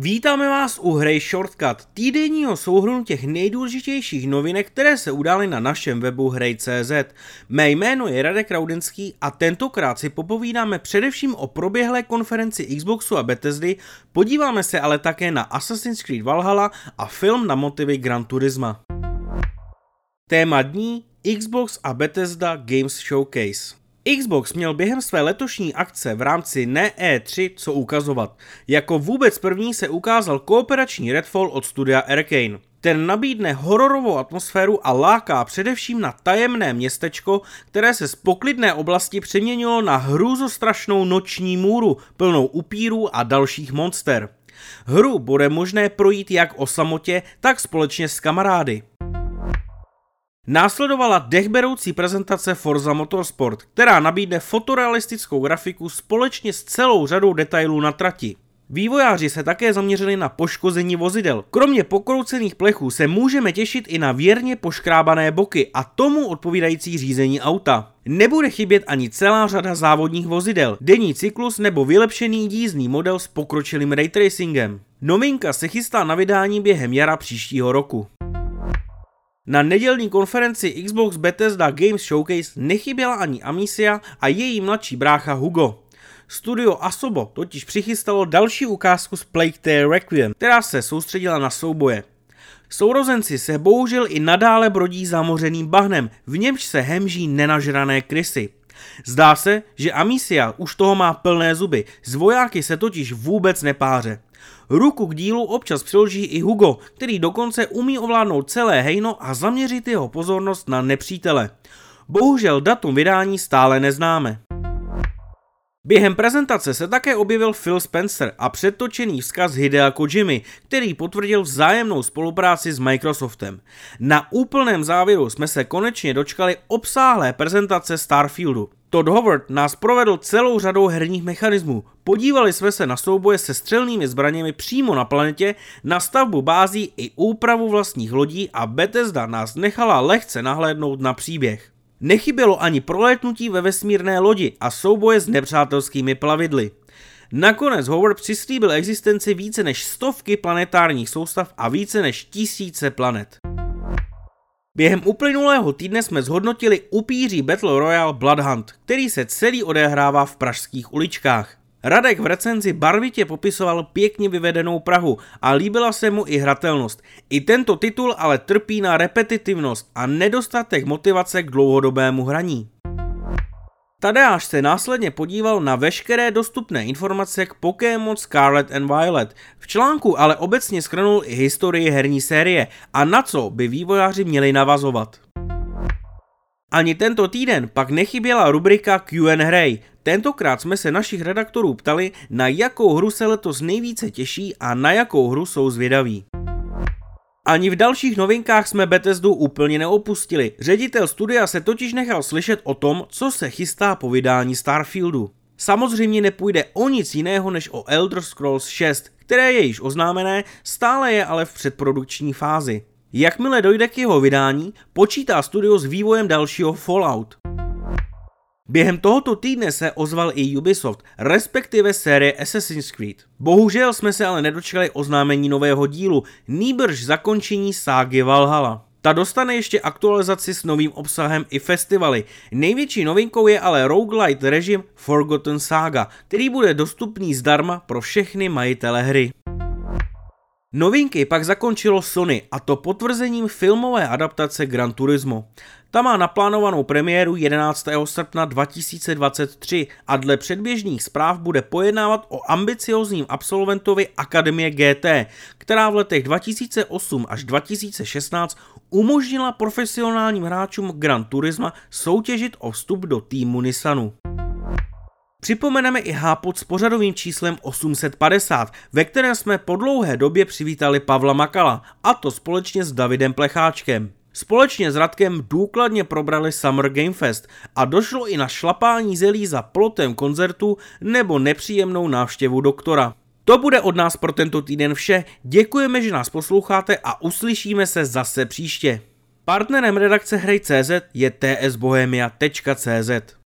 Vítáme vás u hry Shortcut, týdenního souhrnu těch nejdůležitějších novinek, které se udály na našem webu hrej.cz. Mé jméno je Radek Raudenský a tentokrát si popovídáme především o proběhlé konferenci Xboxu a Bethesdy, podíváme se ale také na Assassin's Creed Valhalla a film na motivy Gran Turisma. Téma dní Xbox a Bethesda Games Showcase. Xbox měl během své letošní akce v rámci ne E3 co ukazovat. Jako vůbec první se ukázal kooperační Redfall od studia Arkane. Ten nabídne hororovou atmosféru a láká především na tajemné městečko, které se z poklidné oblasti přeměnilo na hrůzostrašnou noční můru, plnou upírů a dalších monster. Hru bude možné projít jak o samotě, tak společně s kamarády. Následovala dechberoucí prezentace Forza Motorsport, která nabídne fotorealistickou grafiku společně s celou řadou detailů na trati. Vývojáři se také zaměřili na poškození vozidel. Kromě pokroucených plechů se můžeme těšit i na věrně poškrábané boky a tomu odpovídající řízení auta. Nebude chybět ani celá řada závodních vozidel, denní cyklus nebo vylepšený dízný model s pokročilým raytracingem. Novinka se chystá na vydání během jara příštího roku. Na nedělní konferenci Xbox Bethesda Games Showcase nechyběla ani Amicia a její mladší brácha Hugo. Studio Asobo totiž přichystalo další ukázku z Plague Tale Requiem, která se soustředila na souboje. Sourozenci se bohužel i nadále brodí zamořeným bahnem, v němž se hemží nenažrané krysy. Zdá se, že Amicia už toho má plné zuby, z vojáky se totiž vůbec nepáře. Ruku k dílu občas přiloží i Hugo, který dokonce umí ovládnout celé hejno a zaměřit jeho pozornost na nepřítele. Bohužel datum vydání stále neznáme. Během prezentace se také objevil Phil Spencer a předtočený vzkaz Hidea Kojimy, který potvrdil vzájemnou spolupráci s Microsoftem. Na úplném závěru jsme se konečně dočkali obsáhlé prezentace Starfieldu. Todd Howard nás provedl celou řadou herních mechanismů. Podívali jsme se na souboje se střelnými zbraněmi přímo na planetě, na stavbu bází i úpravu vlastních lodí a Bethesda nás nechala lehce nahlédnout na příběh. Nechybělo ani prolétnutí ve vesmírné lodi a souboje s nepřátelskými plavidly. Nakonec Howard přislíbil existenci více než stovky planetárních soustav a více než tisíce planet. Během uplynulého týdne jsme zhodnotili upíří Battle Royale Blood Hunt, který se celý odehrává v pražských uličkách. Radek v recenzi barvitě popisoval pěkně vyvedenou Prahu a líbila se mu i hratelnost. I tento titul ale trpí na repetitivnost a nedostatek motivace k dlouhodobému hraní. Tadeáš se následně podíval na veškeré dostupné informace k Pokémon Scarlet and Violet. V článku ale obecně schrnul i historii herní série a na co by vývojáři měli navazovat. Ani tento týden pak nechyběla rubrika Q&A. Tentokrát jsme se našich redaktorů ptali, na jakou hru se letos nejvíce těší a na jakou hru jsou zvědaví. Ani v dalších novinkách jsme Bethesdu úplně neopustili. Ředitel studia se totiž nechal slyšet o tom, co se chystá po vydání Starfieldu. Samozřejmě nepůjde o nic jiného než o Elder Scrolls 6, které je již oznámené, stále je ale v předprodukční fázi. Jakmile dojde k jeho vydání, počítá studio s vývojem dalšího Fallout. Během tohoto týdne se ozval i Ubisoft, respektive série Assassin's Creed. Bohužel jsme se ale nedočkali oznámení nového dílu, nýbrž zakončení ságy Valhalla. Ta dostane ještě aktualizaci s novým obsahem i festivaly. Největší novinkou je ale roguelite režim Forgotten Saga, který bude dostupný zdarma pro všechny majitele hry. Novinky pak zakončilo Sony a to potvrzením filmové adaptace Gran Turismo. Ta má naplánovanou premiéru 11. srpna 2023 a dle předběžných zpráv bude pojednávat o ambiciozním absolventovi Akademie GT, která v letech 2008 až 2016 umožnila profesionálním hráčům Gran Turisma soutěžit o vstup do týmu Nissanu. Připomeneme i hápot s pořadovým číslem 850, ve kterém jsme po dlouhé době přivítali Pavla Makala, a to společně s Davidem Plecháčkem. Společně s Radkem důkladně probrali Summer Game Fest a došlo i na šlapání zelí za plotem koncertu nebo nepříjemnou návštěvu doktora. To bude od nás pro tento týden vše. Děkujeme, že nás posloucháte a uslyšíme se zase příště. Partnerem redakce Hrej.cz je tsbohemia.cz.